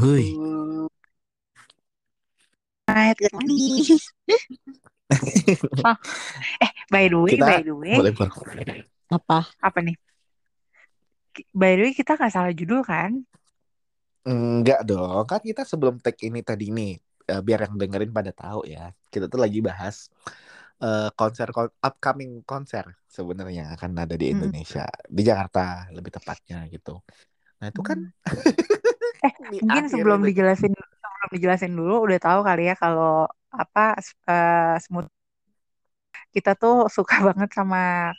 Hui. Night, good morning. Oh, eh, by the way, Kita by the way, boleh. Apa? apa nih? By the way, kita nggak salah judul kan? Enggak dong, kan kita sebelum tag ini tadi nih, eh, biar yang dengerin pada tahu ya, kita tuh lagi bahas eh, konser kon- upcoming konser sebenarnya akan ada di Mm-mm. Indonesia, di Jakarta lebih tepatnya gitu. Nah itu kan Eh, di mungkin sebelum itu- dijelasin, sebelum dijelasin dulu, udah tahu kali ya kalau apa eh, smooth kita tuh suka banget sama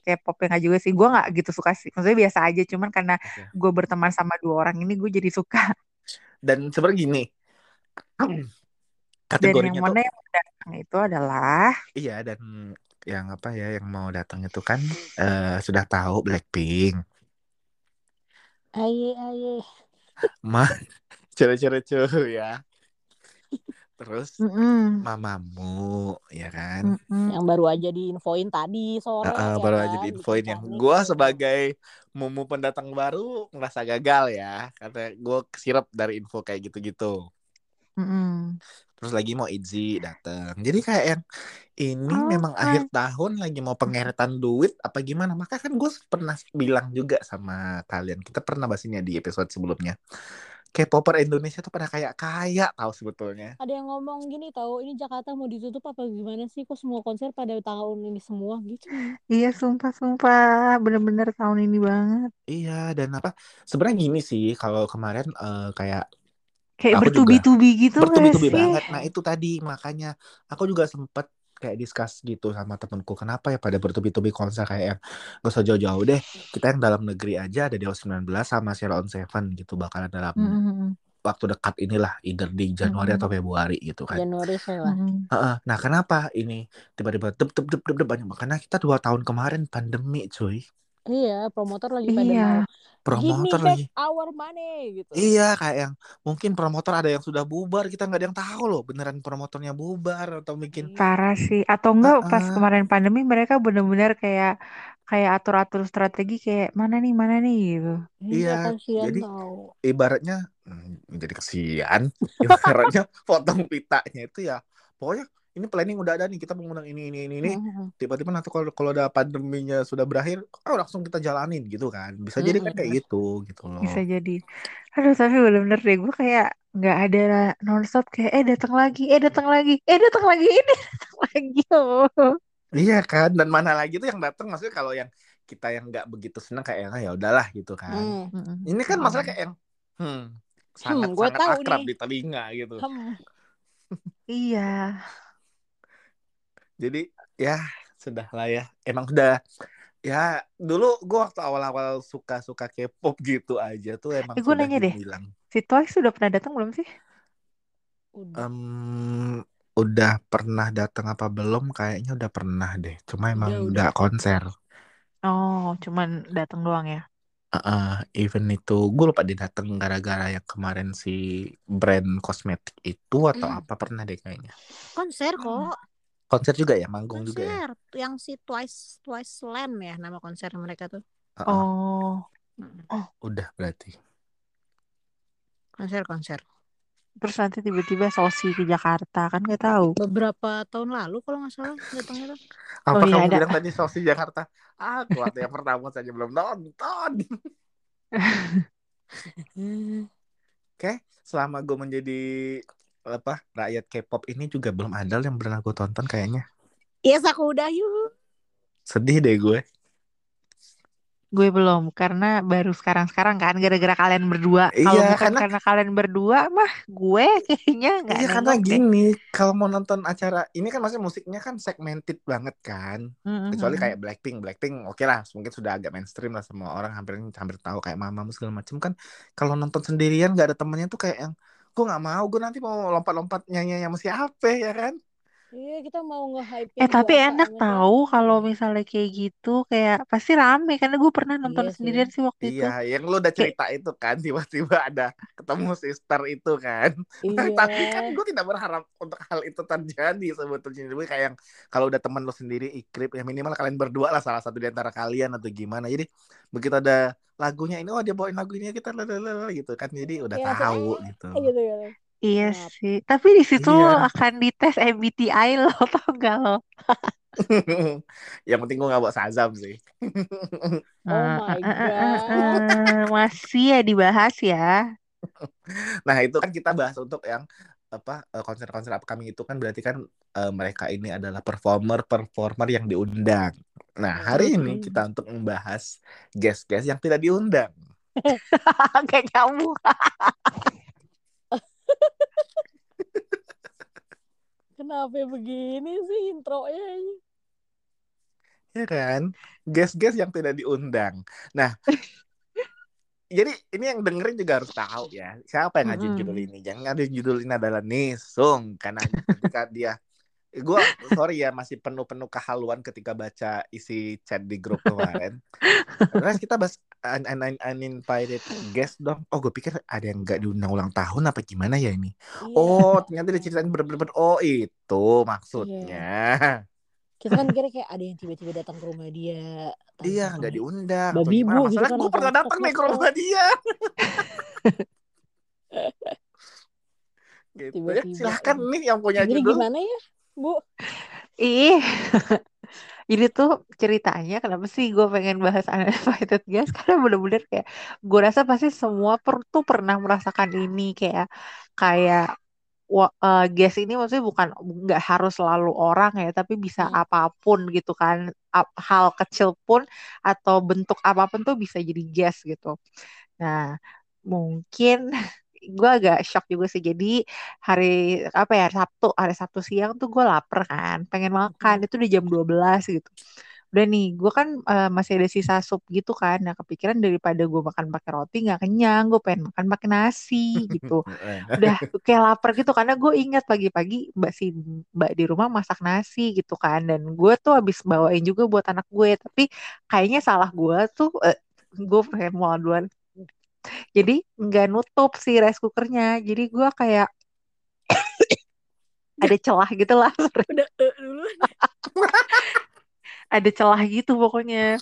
K-pop yang nggak juga sih. Gue nggak gitu suka sih. Maksudnya biasa aja. Cuman karena Oke. gue berteman sama dua orang ini, gue jadi suka. Dan sebenarnya gini, Dan kategorinya yang tuh mana yang datang itu adalah iya dan yang apa ya yang mau datang itu kan eh, sudah tahu Blackpink, Aye aye. Mah cere-cere cuy ya. Terus Mm-mm. Mamamu, ya kan? Mm-mm. Yang baru aja diinfoin tadi sore Heeh, ya baru kan, aja diinfoin yang gue sebagai mumu pendatang baru ngerasa gagal ya karena gue kesirap dari info kayak gitu-gitu Mm-mm. Terus lagi mau Izzy datang jadi kayak yang ini Oh, memang akhir tahun lagi mau pengeretan duit apa gimana? Maka kan gue pernah bilang juga sama kalian kita pernah bahasnya di episode sebelumnya. K-popper Indonesia tuh pada kayak kaya tahu sebetulnya. Ada yang ngomong gini tahu ini Jakarta mau ditutup apa gimana sih? Kok semua konser pada tahun ini semua? Gitu. Iya, sumpah-sumpah. Bener-bener tahun ini banget. iya dan apa sebenarnya gini sih kalau kemarin eh, kayak Kayak Aku juga bertubi-tubi gitu bertubi-tubi sih? banget. Nah itu tadi makanya aku juga sempet kayak discuss gitu sama temenku kenapa ya pada bertubi-tubi konser kayak yang gak usah jauh-jauh deh kita yang dalam negeri aja ada Dewa 19 sama Sheila on Seven gitu bakalan dalam Mm-mm. waktu dekat inilah either di Januari Mm-mm. atau Februari gitu kan Januari saya lah. Mm-mm. Heeh. nah kenapa ini tiba-tiba dep dep dep dep banyak karena kita dua tahun kemarin pandemi cuy Iya, promotor lagi pada Iya. mau give me promotor back lagi our money gitu. Iya kayak yang mungkin promotor ada yang sudah bubar kita nggak ada yang tahu loh beneran promotornya bubar atau mungkin Parah sih. Atau enggak pas Heeh. kemarin pandemi mereka bener-bener kayak kayak atur-atur strategi kayak mana nih mana nih gitu. Iya, Iya, kasihan jadi tahu. ibaratnya hmm, jadi kesian ibaratnya potong pitanya itu ya pokoknya ini planning udah ada nih kita mau ngundang ini ini ini ini Mhm. tiba-tiba nanti kalau kalau udah pandeminya sudah berakhir oh langsung kita jalanin gitu kan bisa jadi kan kayak gitu gitu loh Bisa jadi. Aduh tapi bener-bener deh gue kayak nggak ada nonstop kayak eh datang lagi, eh datang lagi, eh datang lagi, ini datang lagi. Oh. iya kan dan mana lagi tuh yang datang maksudnya kalau yang kita yang nggak begitu senang kayak "Ah, ya udahlah gitu kan Hmm. Ini kan masalah kayak yang hmm sangat gue sangat akrab nih. di telinga gitu Hmm. Iya. Jadi ya sudah lah ya emang sudah ya dulu gua waktu awal-awal suka-suka K-pop gitu aja tuh emang Eh, sudah nanya deh. dibilang Si Twice sudah pernah datang belum sih? Udah. Em, udah pernah datang apa belum kayaknya udah pernah deh cuma emang Udah, udah. konser Oh, cuman datang doang ya. Heeh, even itu gue lupa dia datang gara-gara yang kemarin si brand kosmetik itu atau apa pernah deh kayaknya Konser kok. Konser juga ya manggung juga ya Konser. Yang si Twice Twice Land ya nama konser mereka tuh. Heeh, Oh, Mm. udah berarti Konser konser. terus nanti tiba-tiba Sosi ke Jakarta kan nggak tahu. Beberapa tahun lalu kalau nggak salah datangnya tuh. apa Oh iya kamu ada. bilang tadi Sosi Jakarta aku waktu yang pertama saja belum nonton Oke, selama gue menjadi apa rakyat K-pop ini juga belum ada yang pernah gue tonton kayaknya. Yes aku udah yuk. Sedih deh gue. Gue belum karena baru sekarang-sekarang kan gara-gara kalian berdua. Kalau Iya, bukan karena- karena kalian berdua mah gue kayaknya nggak Iya karena deh. gini, kalau mau nonton acara ini kan maksudnya musiknya kan segmented banget kan. Mm-mm. Kecuali kayak Blackpink, Blackpink oke lah, mungkin sudah agak mainstream lah semua orang hampir hampir tahu kayak Mamamoo segala macam kan. Kalau nonton sendirian gak ada temennya tuh kayak yang gue nggak mau, gue nanti mau lompat-lompat nyanyi sama siapa ya kan? Iya, kita mau nge-hype Eh tapi enak ya. tahu kalau misalnya kayak gitu kayak pasti rame karena gue pernah nonton Iya sih. sendirian sih waktu itu. Iya, yang lu udah Kayak cerita itu kan tiba-tiba ada ketemu sister itu kan. Iya. Tapi kan gue tidak berharap untuk hal itu terjadi sebetulnya. Jadi kayak yang kalau udah teman lu sendiri ikrip ya minimal kalian berdua lah salah satu di antara kalian atau gimana. Jadi begitu ada lagunya ini oh dia bawain lagu ini kita lalalala gitu kan. Jadi udah Iya, langsung tahu eh gitu. gitu gitu. Iya Mantap. sih. Tapi di situ lo Iya. akan dites MBTI lo tau gak lo? yang penting gue gak bawa Sazam sih. Oh Eh, my eh, eh, eh, god. eh. Masih ya dibahas ya. Nah itu kan kita bahas untuk yang apa eh, konser-konser upcoming itu kan berarti kan eh, mereka ini adalah performer-performer yang diundang. Nah hari ini Mm-mm. kita untuk membahas guest-guest yang tidak diundang. Kayak nyambung. Kenapa begini sih intronya? Ya kan? Guest-guest yang tidak diundang. Nah, jadi ini yang dengerin juga harus tahu ya. Siapa yang ngajuin judul Mm-mm. ini? Jangan ngajuin judul ini adalah Nisung. Karena ketika dia... Gue sorry ya masih penuh-penuh kehaluan ketika baca isi chat di grup kemarin. Terus kita bahas un- un- un- uninvited guest dong. Oh gue pikir ada yang nggak diundang ulang tahun apa gimana ya ini? Iya. Oh ternyata diceritain bener-bener. Oh itu maksudnya. Kita kan kira kayak ada yang tiba-tiba datang ke rumah dia Iya nggak diundang. babi bu gitu kan gue pernah datang nih ke foto-foto. rumah dia. gitu ya. Tiba-tiba Silahkan ini. nih yang punya Jadi judul. gimana ya, Bu? Ih, Jadi tuh ceritanya kenapa sih gue pengen bahas uninvited guest karena bener-bener kayak gue rasa pasti semua per, tuh pernah merasakan ini kayak kayak eh, guest ini maksudnya bukan nggak harus selalu orang ya tapi bisa Hmm. apa pun gitu kan hal kecil pun atau bentuk apa pun tuh bisa jadi guest gitu. Nah mungkin gue agak shock juga sih. Jadi hari apa ya Sabtu hari Sabtu siang tuh gue lapar kan pengen makan. Itu udah jam 12 gitu. Udah nih gue kan eh, masih ada sisa sup gitu kan. Nah kepikiran daripada gue makan pakai roti nggak kenyang gue pengen makan pakai nasi gitu. Udah kayak lapar gitu karena gue ingat pagi-pagi mbak si mbak di rumah masak nasi gitu kan. Dan gue tuh habis bawain juga buat anak gue. Tapi kayaknya salah gue tuh eh, gue pengen mau duluan jadi nggak nutup si rice cookernya. Jadi gue kayak ada celah gitu lah. Udah dulu. ada celah gitu pokoknya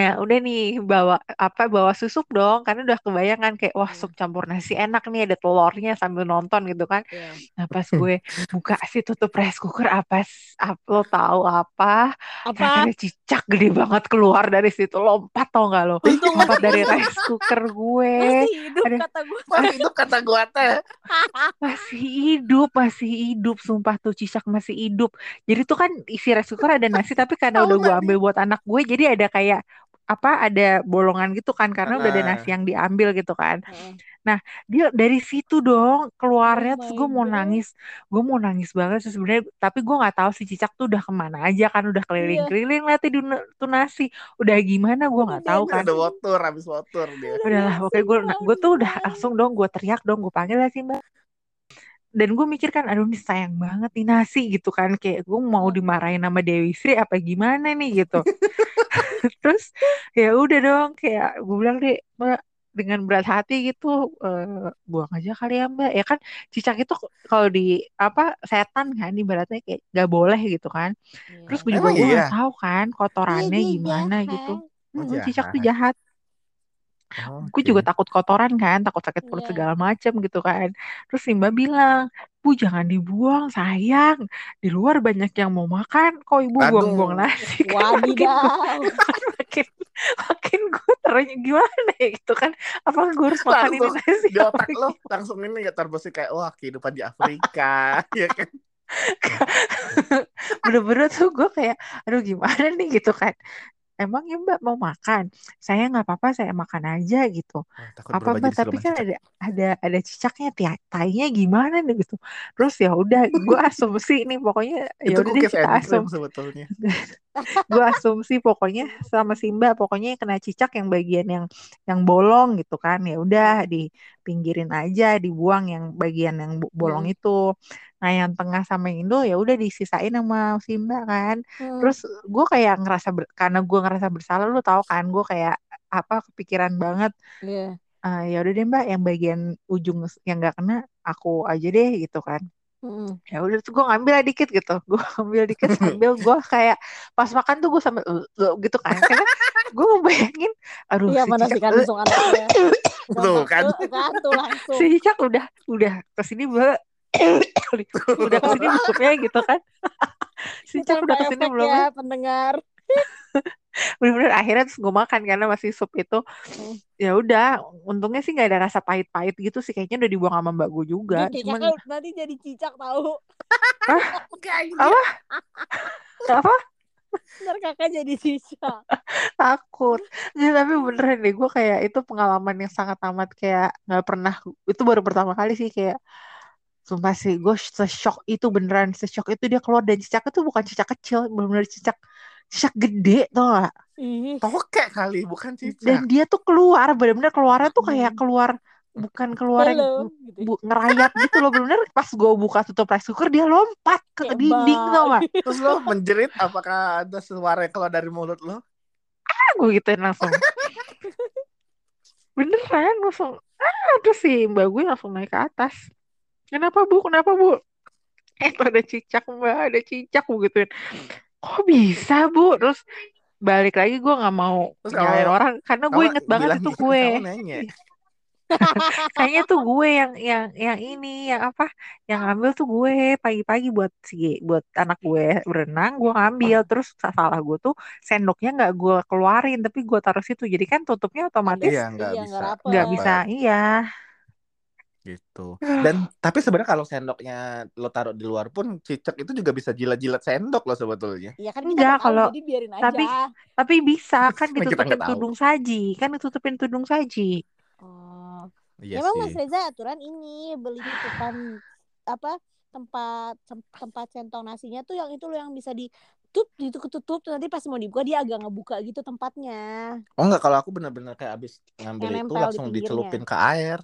nah udah nih bawa apa bawa susup dong karena udah kebayangan kayak wah Hmm. sup campur nasi enak nih ada telurnya sambil nonton gitu kan Iya. nah pas gue buka si tutup rice cooker apa s- ap- lo tahu apa ternyata Apa? ada cicak gede banget keluar dari situ lompat tau nggak lo Untung lompat dari rice cooker gue masih hidup ada kata gue. Masih hidup kata gua teh. masih hidup masih hidup sumpah tuh cicak masih hidup jadi tuh kan isi rice cooker ada nasi tapi karena udah gue ambil buat anak gue jadi ada kayak apa ada bolongan gitu kan karena udah ada nasi yang diambil gitu kan. Heeh. dia dari situ dong Oh keluarnya terus my gue mau nangis. Gue mau nangis banget sih sebenarnya tapi gue nggak tahu si cicak tuh udah ke mana aja kan udah Iya. keliling-keliling lihat di tuh nasi. Udah gimana gue nggak tahu kan. Udah wotur, habis wotur dia. Udah udahlah pokoknya gue gue tuh udah langsung dong gue teriak dong gue panggil lah sih mbak dan gue mikir kan aduh ini sayang banget nih nasi gitu kan kayak gue mau dimarahin sama Dewi Sri apa gimana nih gitu terus ya udah dong kayak gue bilang deh mbak dengan berat hati gitu eh, buang aja kali ya mbak ya kan cicak itu kalau di apa setan kan ibaratnya kayak gak boleh gitu kan terus gue Iya. juga gue iya? tahu kan Iya kotorannya gimana gitu jahat. Oh cicak tuh jahat. Jahat gue juga takut kotoran kan takut sakit perut Iya. segala macem gitu kan. Terus si mbak bilang bu jangan dibuang sayang. Di luar banyak yang mau makan kok ibu. Buang-buang nasi kan makin gue kan makin makin gue terus gimana ya gitu kan. Apa gue harus makan ini Langsung nasi di otak lo langsung ini gak terbesit kayak wah kehidupan di Afrika. Ya kan? Bener-bener tuh gue kayak aduh gimana nih? Gitu kan emang ya mbak mau makan? Saya nggak apa-apa saya makan aja gitu. Takut apa mbak? tapi kan cicak. ada ada ada cicaknya ti- tainya gimana nih? Gitu. Terus ya udah gue asumsi nih pokoknya ya udah kita and cream asum sebetulnya. gue asumsi pokoknya sama Simba pokoknya yang kena cicak yang bagian yang yang bolong gitu kan ya udah dipinggirin aja dibuang yang bagian yang bo- bolong Hmm. itu nah yang tengah sama yang Indo ya udah disisain sama Simba kan Hmm. terus gue kayak ngerasa ber- karena gue ngerasa bersalah lu tahu kan gue kayak apa kepikiran banget Iya. "Ah, ya udah deh mbak yang bagian ujung yang nggak kena aku aja deh gitu kan Mm-mm. ya udah tuh gue ngambil lah dikit gitu gue ngambil dikit sambil gue kayak pas makan tuh gue sambil "Eh, eh," gitu kan karena gue ngebayangin aduh Iya si mana cicak sih kan langsung anaknya. Tuh, kan. Tuh, kan langsung. si cicak udah udah ke sini belum udah ke sini belum ya gitu kan si cicak udah ke sini belum ya pendengar. Bener-bener akhirnya terus gue makan karena masih sup itu. Hmm. ya udah untungnya sih nggak ada rasa pahit-pahit gitu sih. Kayaknya udah dibuang sama mbak gue juga cuman nanti jadi cicak tahu. apa? Apa? Ntar kakak jadi cicak. takut. Ya, tapi beneran deh gue kayak itu pengalaman yang sangat amat kayak nggak pernah itu baru pertama kali sih kayak sumpah sih gue sesok itu beneran sesok itu dia keluar. Dan cicak itu bukan cicak kecil bener-bener cicak cicak gede tau gak Ih, Tokek kali, bukan dan cicak. dia tuh keluar bener-bener keluarnya tuh kayak keluar bukan keluar yang hello. Gitu. bu, ngerayap gitu loh bener-bener. Pas gue buka tutup rice cooker dia lompat ke Kayak dinding tau gak Terus lo menjerit apakah ada suara yang keluar dari mulut lo? gue gituin langsung. Beneran langsung ah terus si mbak gue langsung naik ke atas. Kenapa bu? Kenapa bu? Eh tuh ada cicak mbak ada cicak gue gituin kok bisa bu? Terus balik lagi gue nggak mau Terus nyalain kalau- orang karena gue Kamu inget banget itu gitu, gue. kayaknya tuh gue yang yang yang ini yang apa yang ngambil tuh gue pagi-pagi buat si buat anak gue berenang gue ngambil. Terus salah gue tuh sendoknya nggak gue keluarin tapi gue taruh situ. Jadi kan tutupnya otomatis Iya, nggak Iya, bisa. nggak bisa iya Gitu. Dan tapi sebenarnya kalau sendoknya lo taruh di luar pun cicak itu juga bisa jilat-jilat sendok lo sebetulnya. Iya kan kita Enggak, kalau- jadi biarin aja. tapi tapi bisa kan Kita nggak ditutupin tahu. tudung saji kan ditutupin tudung saji Oh. Iya Memang Mas sih. Reza aturan ini beli tutupan apa tempat tem- tempat centong nasinya tuh yang itu loh yang bisa ditutup ditutup nanti pas mau dibuka dia agak ngebuka gitu tempatnya. Oh enggak, kalau aku benar-benar kayak abis ngambil Yang itu di langsung dicelupin ke air.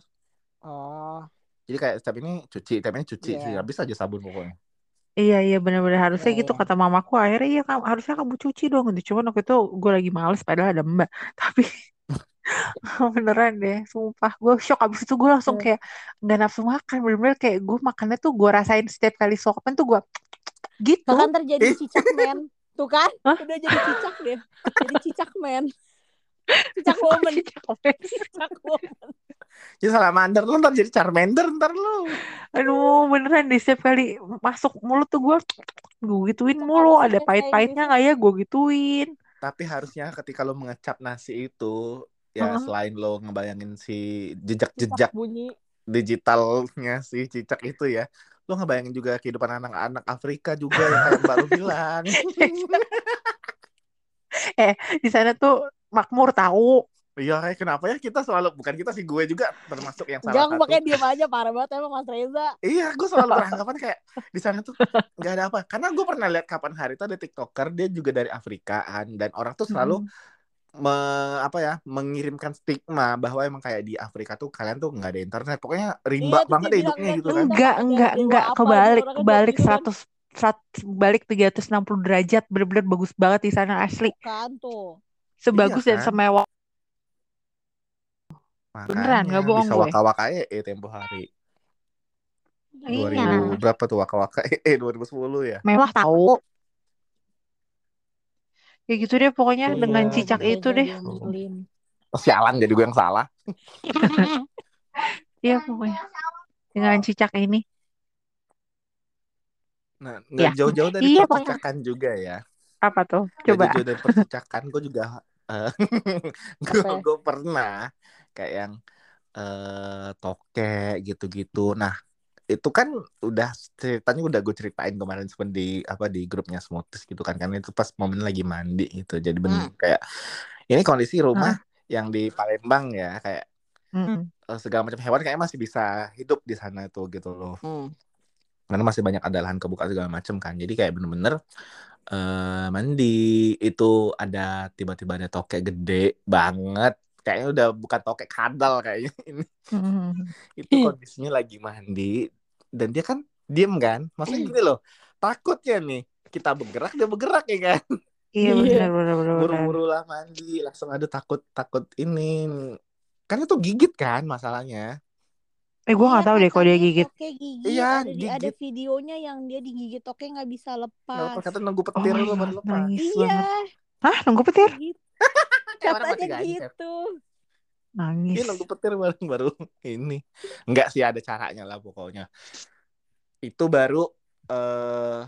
Oh. Jadi kayak setiap ini cuci, setiap ini cuci, Iya. sih. habis aja sabun pokoknya. iya iya benar-benar harusnya Iya, gitu iya. kata mamaku akhirnya iya kamu harusnya kamu cuci dong gitu cuman waktu itu gue lagi males padahal ada mbak tapi beneran deh sumpah gue shock abis itu gue langsung Iya. kayak nggak nafsu makan bener-bener kayak gue makannya tuh gue rasain setiap kali suapan tuh gue gitu Bahkan terjadi cicak men. Tuh kan? Hah? Udah jadi cicak deh. Jadi cicak men. Cicak woman. Cicak woman. Jadi salamander lo ntar jadi Charmander ntar lo. Aduh, beneran deh setiap kali masuk mulut tuh gue gue gituin Itu mulu. Ada kayak pahit-pahitnya gitu. nggak ya? Gue gituin. Tapi harusnya ketika lo mengecap nasi itu, ya Heeh. selain lo ngebayangin si jejak-jejak bunyi. digitalnya si cicak itu ya, lo ngebayangin juga kehidupan anak-anak Afrika juga yang kayak Mbak lo bilang. Di sana tuh makmur tahu. Iya, kayak kenapa ya kita selalu bukan kita sih gue juga termasuk yang salah Jangan pakai diem aja parah banget emang Mas Reza. Iya, gue selalu beranggapan kayak di sana tuh nggak ada apa. Karena gue pernah lihat kapan hari itu ada tiktoker dia juga dari Afrikaan dan orang tuh selalu me- apa ya mengirimkan stigma bahwa emang kayak di Afrika tuh kalian tuh nggak ada internet. Pokoknya rimba Iya, banget deh hidupnya "Lihat gitu kan. udah Enggak, ada enggak, dewa enggak. apa Kebalik, gitu, kan kebalik gitu kan. 100 100 balik 360 derajat bener-bener bagus banget di sana asli Kan tuh. sebagus Iya dan kan? semewah Makanya Beneran, nggak bohong bisa gue. waka-waka eh tempo hari. Iya. 2000 berapa tuh waka-waka eh 2010 ya. mewah tahu ya gitu deh pokoknya Iya, dengan cicak Reza itu deh diomelin. Oh, sialan jadi gue yang salah. iya pokoknya dengan cicak ini Nah, nggak Ya. jauh-jauh dari Iya, pokoknya. percicakan juga ya. apa tuh coba jauh-jauh dari percicakan gue juga eh, gue gue pernah kayak yang eh toke gitu-gitu. Nah, itu kan udah ceritanya udah gue ceritain kemarin sepen di apa di grupnya Smoothies gitu kan karena itu pas momen lagi mandi gitu. Jadi bener kayak ini kondisi rumah yang di Palembang ya kayak Mm. eh, segala macam hewan kayak masih bisa hidup di sana tuh gitu loh. Hmm. karena masih banyak ada lahan kebuka segala macam kan jadi kayak bener-bener eh mandi itu ada tiba-tiba ada tokek gede banget kayaknya udah bukan tokek kadal kayaknya ini Hmm. itu kondisinya lagi mandi dan dia kan diem kan maksudnya gini loh takutnya nih kita bergerak dia bergerak ya kan Iya Iya. benar benar benar. benar. buru-buru lah mandi langsung ada takut takut ini kan itu gigit kan masalahnya Eh gue nggak Iya, tahu deh kalau dia gigit. Gigit. Iya, ada, di- ada gigit. videonya yang dia digigit toke nggak bisa lepas. kata nunggu Oh petir my lu baru God, lepas Iya, banget. Hah nunggu petir? mati Katanya gitu. Nangis. Iya nunggu petir baru baru ini. Enggak sih ada caranya lah pokoknya. Itu baru eh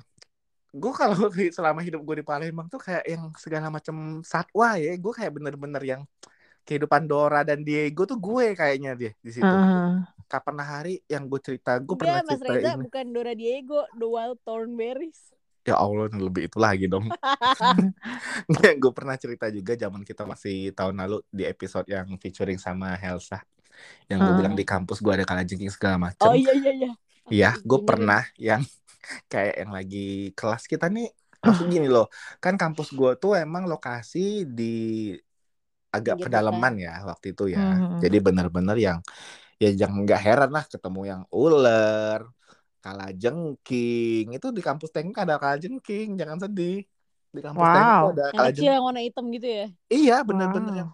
gue kalau selama hidup gue di Palembang tuh kayak yang segala macam satwa ya. Gue kayak bener-bener yang kehidupan Dora dan Diego tuh gue kayaknya dia di situ. Heeh. Kapan hari yang gue cerita, gue pernah Enggak, Mas cerita Reza ini. bukan Dora Diego, The Wild Thornberries. Ya Allah, lebih itu lagi dong. Nggak, gue pernah cerita juga zaman kita masih tahun lalu di episode yang featuring sama Helsa. Yang gue Hmm. bilang di kampus gue ada kalajengking segala macam. Oh iya iya iya. Iya, gue Dengerin. pernah yang kayak yang lagi kelas kita nih. Maksud gini loh, kan kampus gue tuh emang lokasi di agak Pinggir pedalaman ya waktu itu ya. Mhm. Jadi bener-bener yang ya jangan nggak heran lah ketemu yang ular, kalajengking. Itu di kampus Tengk ada kalajengking, jangan sedih. Di kampus Wow. ada Yang kecil kalajengking. yang warna hitam gitu ya. Iya, bener-bener Wow. yang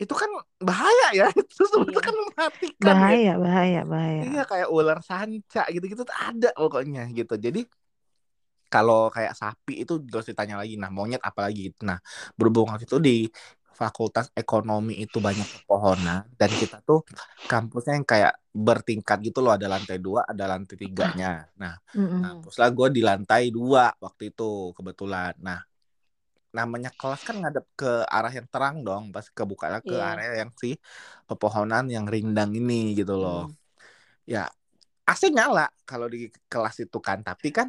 itu kan bahaya ya. Itu sebenarnya Iya. kan mematikan ya. Bahaya bahaya bahaya. Iya kayak ular sanca gitu-gitu ada pokoknya gitu. Jadi kalau kayak sapi itu gak usah ditanya lagi. Nah monyet apalagi gitu. Nah berhubung waktu itu di Fakultas Ekonomi itu banyak pepohonan dan kita tuh kampusnya yang kayak bertingkat gitu loh. Ada lantai dua, ada lantai tiganya. Nah, Mm-mm. nah terus lah gue di lantai dua waktu itu kebetulan. Nah namanya kelas kan ngadep ke arah yang terang dong. Pas kebuka ke Iya. area yang si pepohonan yang rindang ini gitu loh Hmm. ya AC nyala kalau di kelas itu kan tapi kan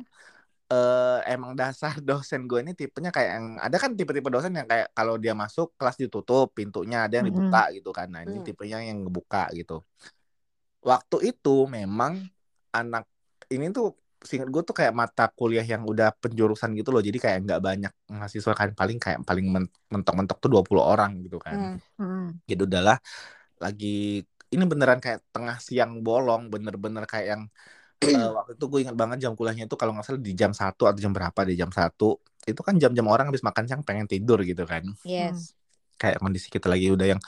eh, emang dasar dosen gue ini tipenya kayak yang ada kan tipe-tipe dosen yang kayak kalau dia masuk kelas ditutup pintunya ada yang dibuka gitu kan nah ini Hmm. tipenya yang ngebuka gitu waktu itu memang anak ini tuh singkat gue tuh kayak mata kuliah yang udah penjurusan gitu loh jadi kayak nggak banyak mahasiswa kan paling kayak paling men- mentok-mentok tuh 20 orang gitu kan Hmm. Mm. gitu udahlah lagi ini beneran kayak tengah siang bolong bener-bener kayak yang eh, waktu itu gue ingat banget jam kuliahnya itu kalau nggak salah di jam satu atau jam berapa di jam satu itu kan jam-jam orang habis makan siang pengen tidur gitu kan Yes. kayak kondisi kita lagi udah yang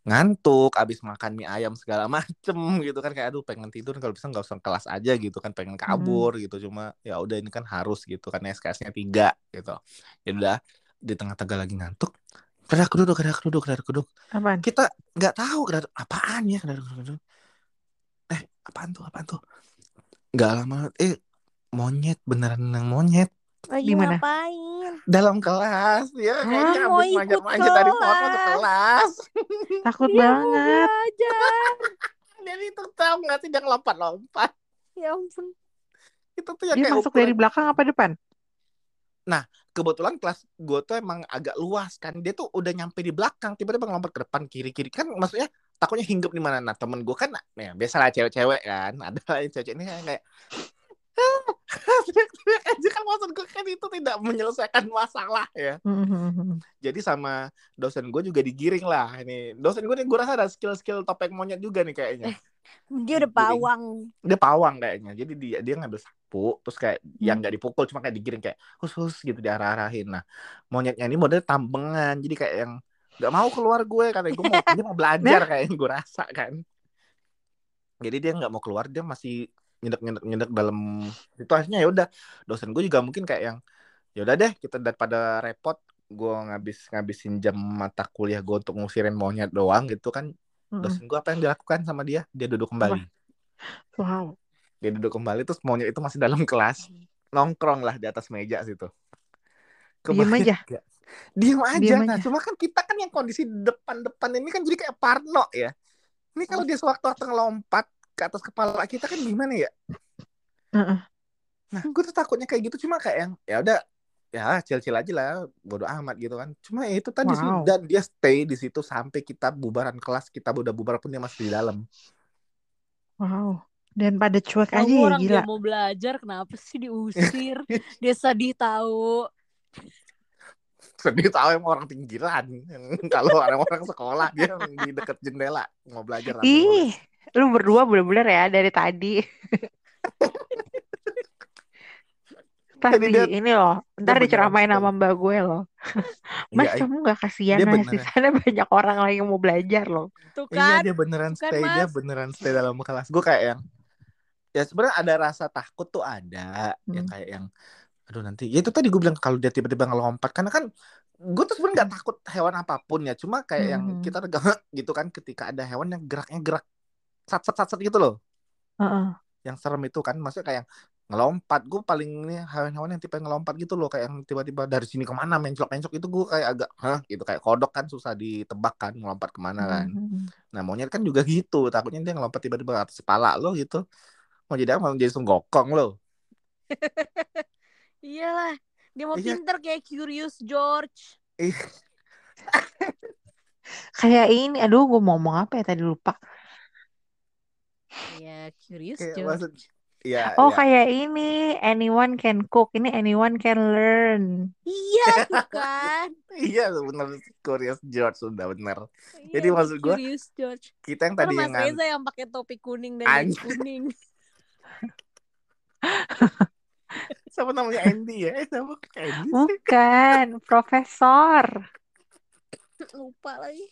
ngantuk abis makan mie ayam segala macem gitu kan kayak aduh pengen tidur kalau bisa nggak usah kelas aja gitu kan pengen kabur gitu cuma ya udah ini kan harus gitu kan SKS-nya tiga gitu ya udah di tengah-tengah lagi ngantuk kedak keduduk kedak keduduk kedak keduduk Apaan? kita nggak tahu kedak apaan ya kedak keduduk eh apaan tuh apaan tuh nggak lama eh monyet beneran yang monyet Lagi Di mana? ngapain? dalam kelas ya kayaknya mau habis manjat-manjat dari pohon masuk kelas. Takut mau banget. belajar. Jadi itu tahu nggak sih dia lompat-lompat Ya ampun. itu tuh ya Dia kayak masuk dari ukuran- belakang apa depan? kebetulan kelas gue tuh emang agak luas kan dia tuh udah nyampe di belakang tiba-tiba ngelompat ke depan kiri kiri kan maksudnya takutnya hinggap di mana nah temen gue kan ya biasa lah cewek-cewek kan ada lah yang cewek ini kayak teriak-teriak aja kan maksud gue kan itu tidak menyelesaikan masalah ya. Mm-mm. jadi sama dosen gue juga digiring lah. Ini dosen gue nih gue rasa ada skill-skill topeng monyet juga nih kayaknya. Dia udah pawang. dia pawang kayaknya. Jadi dia dia ngambil sapu terus kayak yang Hmm. nggak dipukul cuma kayak digiring kayak khusus gitu diarah-arahin. Nah monyetnya ini modelnya tambengan. Jadi kayak yang nggak mau keluar gue karena gue mau dia mau belajar kayaknya gue rasa kan. Jadi dia nggak mau keluar dia masih nyedek nyedek nyedek dalam situasinya ya udah. Dosen gue juga mungkin kayak yang ya udah deh kita daripada repot gue ngabis ngabisin jam mata kuliah gue untuk ngusirin monyet doang gitu kan. Mm-mm. dosen gue apa yang dilakukan sama dia? Dia duduk kembali. Wow. dia duduk kembali terus monyet itu masih dalam kelas. Nongkrong lah di atas meja situ. Diem Kebayang aja. nggak? diem aja. Diem nah aja. cuma kan kita kan yang kondisi depan-depan ini kan jadi kayak parno ya. Ini kalau dia sewaktu-waktu ngelompat ke atas kepala kita kan gimana ya Heeh. nah gue tuh takutnya kayak gitu cuma kayak yang ya udah ya cil-cil aja lah bodo amat gitu kan cuma ya itu tadi sih Wow. dan dia stay di situ sampai kita bubaran kelas kita udah bubar pun dia masih di dalam Wow. Dan pada cuek aja Kamu ya orang gila. dia mau belajar kenapa sih diusir? dia sedih tahu. Sedih tahu emang orang pinggiran. Kalau orang-orang sekolah dia di dekat jendela mau belajar. Ih. Lu berdua bener-bener ya dari tadi. Ntar Jadi di dia ini loh, dia ntar diceramain sama mbak gue loh. Mas Iya, kamu gak kasihan dia mas di beneran. sana banyak orang lagi yang mau belajar loh. Tuh Iya kan, dia beneran tuh kan stay, dia mas. beneran stay dalam kelas. Gue kayak yang ya sebenarnya ada rasa takut tuh ada yang Hmm. kayak yang aduh nanti ya itu tadi gue bilang kalau dia tiba-tiba ngelompat karena kan gue tuh sebenarnya nggak takut hewan apa pun ya cuma kayak yang Hmm. kita tegak gitu kan ketika ada hewan yang geraknya gerak sat sat sat sat gitu loh. Heeh. yang serem itu kan maksudnya kayak yang ngelompat. Gue paling ini hewan-hewan yang tipe ngelompat gitu loh. Kayak yang tiba-tiba dari sini ke mana menclok itu gue kayak agak hah? gitu. Kayak kodok kan susah ditebak kan ngelompat ke mana kan. Hmm. nah monyet kan juga gitu. Takutnya dia ngelompat tiba-tiba ke atas kepala lo gitu. Mau jadi apa? Mau jadi sunggokong lo Iyalah, dia mau Iya. pinter kayak Curious George. Ih, Kayak ini, aduh gue mau ngomong apa ya? Tadi lupa. Iya, Curious kayak George. maksud ya Oh ya kayak ini, anyone can cook, ini anyone can learn. Iya tuh kan. iya bener Curious George sudah bener Iya, Jadi maksud gua, Curious George. kita yang tadi Mas yang ngan- Reza yang pakai topi kuning dan jas kuning. siapa namanya Andy ya eh siapa Andy Bukan, profesor. Lupa lagi.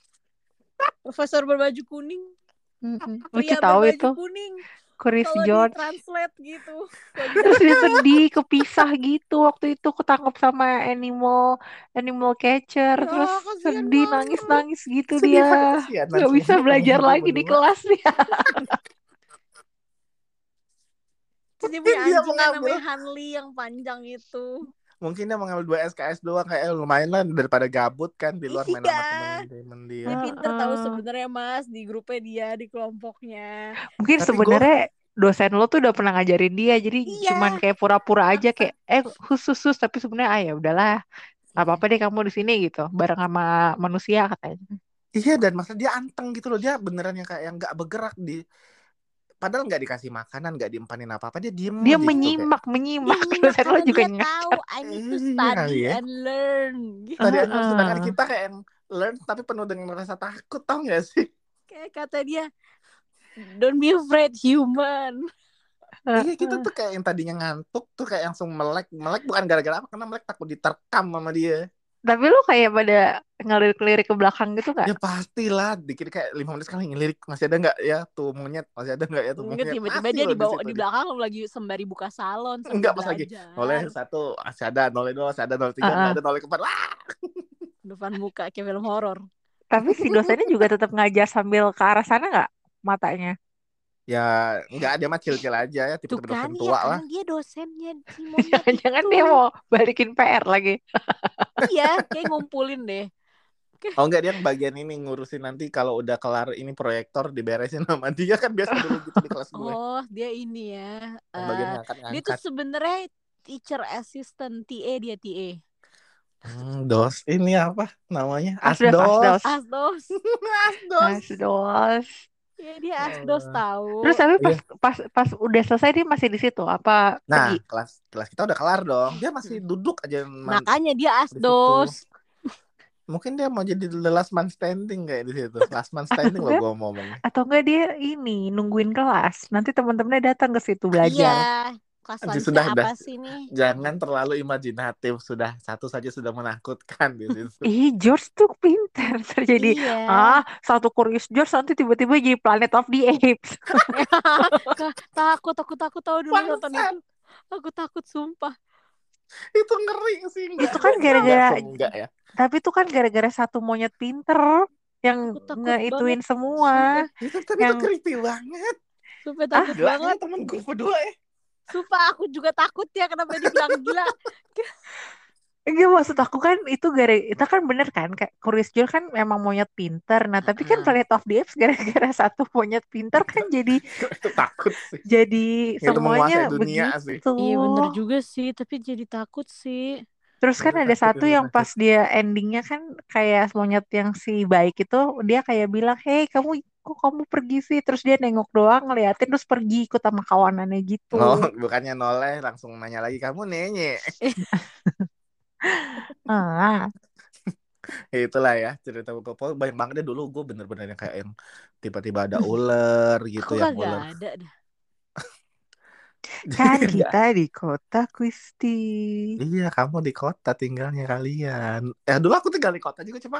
Profesor berbaju kuning. Pria Lucu tahu itu, kuning. Chris Kalau George. di-translate gitu. Kalau Terus dia sedih, kepisah gitu waktu itu ketangkep sama animal animal catcher. Ya, Terus sedih nangis-nangis gitu sedih dia. kasihan Gak bisa belajar lagi di kelas dia. Dia punya Dia anjing yang mengambil- namanya Hanli yang panjang itu. mungkin dia mengambil dua SKS doang kayak eh, lumayan lah daripada gabut kan di luar main sama Iya. Dia Dia pinter tahu sebenarnya Mas di grupnya dia di kelompoknya. Mungkin sebenarnya dosen lo tuh udah pernah ngajarin dia, jadi Iya. cuman kayak pura-pura aja kayak eh khusus khusus tapi sebenarnya ah ya udahlah nggak apa-apa deh kamu di sini gitu bareng sama manusia katanya. iya dan maksudnya dia anteng gitu loh dia beneran yang kayak yang nggak bergerak di padahal nggak dikasih makanan nggak diempanin apa apa dia diem Dia aja gitu, kayak, menyimak menyimak Dia nyimak dosen lo juga dia nyimak. tahu I need to Iya study kali ya. and learn. Gitu. tadi Heeh. sedangkan kita kayak yang learn tapi penuh dengan rasa takut tau gak sih? Kayak kata dia, don't be afraid human. iya kita tuh kayak yang tadinya ngantuk tuh kayak langsung melek melek bukan gara-gara apa karena melek takut diterkam sama dia. Tapi lu kayak pada ngelirik-lirik ke belakang gitu gak? ya pastilah. Dikit kayak lima menit sekali ngelirik masih ada nggak? Ya tuh monyet masih ada nggak ya tuh monyet. tiba-tiba dia loh di belakang lagi sembari buka salon Enggak, pas lagi, nolnya satu masih ada nolnya dua masih ada nol tiga Uh-uh. nggak ada nolnya keempat. Wah depan muka kayak film horor. Tapi si dosennya juga tetap ngajar sambil ke arah sana nggak matanya? ya nggak ada mah cil-cil aja ya Tuh tipe-tipe kan dosen ya tua lah dia dosennya Jangan-jangan dia mau balikin PR lagi. Iya, kayak ngumpulin deh. oh enggak dia yang bagian ini ngurusin nanti kalau udah kelar ini proyektor diberesin sama dia kan biasa dulu gitu di kelas gue Oh, dia ini ya. yang bagian eh, ngangkat dia tuh ngangkat sebenarnya teacher assistant TA dia TA. Hmm, dos ini apa namanya Asdos, asdos asdos. Asdos. asdos ya dia asdos Oh. tahu. Terus tapi pas Iya. pas pas udah selesai dia masih di situ apa nah pergi? kelas kelas kita udah kelar dong dia masih duduk aja Makanya dia asdos. mungkin dia mau jadi the last man standing kayak di situ last man standing loh gue ngomongnya Atau enggak dia ini nungguin kelas. Nanti teman-temannya datang ke situ Iya. Kelas sudah, apa udah. sih nih? jangan terlalu imajinatif sudah satu saja sudah menakutkan di situ Ih, George tuh pintar terjadi. Iya. Ah, satu Curious George nanti tiba-tiba jadi Planet of the Apes. Takut, aku takut tahu dulu nonton itu. Aku takut sumpah. itu ngeri sih enggak, Itu kan gara-gara- enggak, ya Tapi itu kan gara-gara satu monyet pinter yang takut ngeituin banget. semua. itu tapi Yang- itu creepy banget Sumpah takut gila banget. ini temen gue berdua ya Sumpah aku juga takut ya kenapa dibilang gila. Enggak maksud aku kan itu gara itu kan bener kan kayak Curious George kan memang monyet pinter. Nah, tapi kan. Planet of the Apes gara-gara satu monyet pinter kan jadi itu takut sih jadi itu semuanya dunia begitu. sih Iya bener juga sih, tapi jadi takut sih. Terus kan ada satu yang pas dia endingnya kan kayak monyet yang si baik itu dia kayak bilang, "Hei, kamu kok kamu pergi sih?" Terus dia nengok doang ngeliatin terus pergi ikut sama kawanannya gitu. oh bukannya noleh langsung nanya lagi kamu nenye Ah, Ya, itulah ya cerita gue pokoknya banyak banget deh dulu gue bener-bener yang kayak yang tiba-tiba ada ular gitu kagak ular ada dah. kan kita di kota Kristi. Iya, kamu di kota tinggalnya kalian. Eh, dulu aku tinggal di kota juga, cuma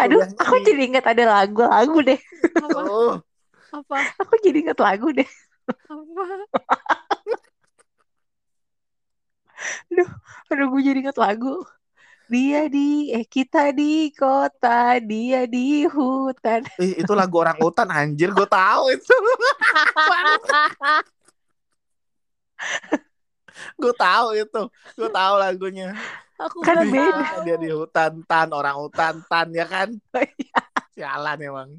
Aduh, aku di- jadi ingat ada lagu-lagu deh. Apa? Oh, Apa? Aku jadi ingat lagu deh. Apa? Aduh, gue jadi ingat lagu. Dia di, eh kita di kota, dia di hutan. ih, itu lagu orang hutan anjir, gue tahu itu. gue tahu itu. Gue tahu lagunya. Aku Kan beda. Dia di hutan tan, orang hutan tan ya kan? Sialan emang.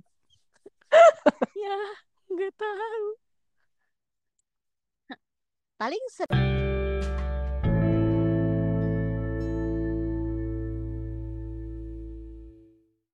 Ya, nggak tahu. Paling sering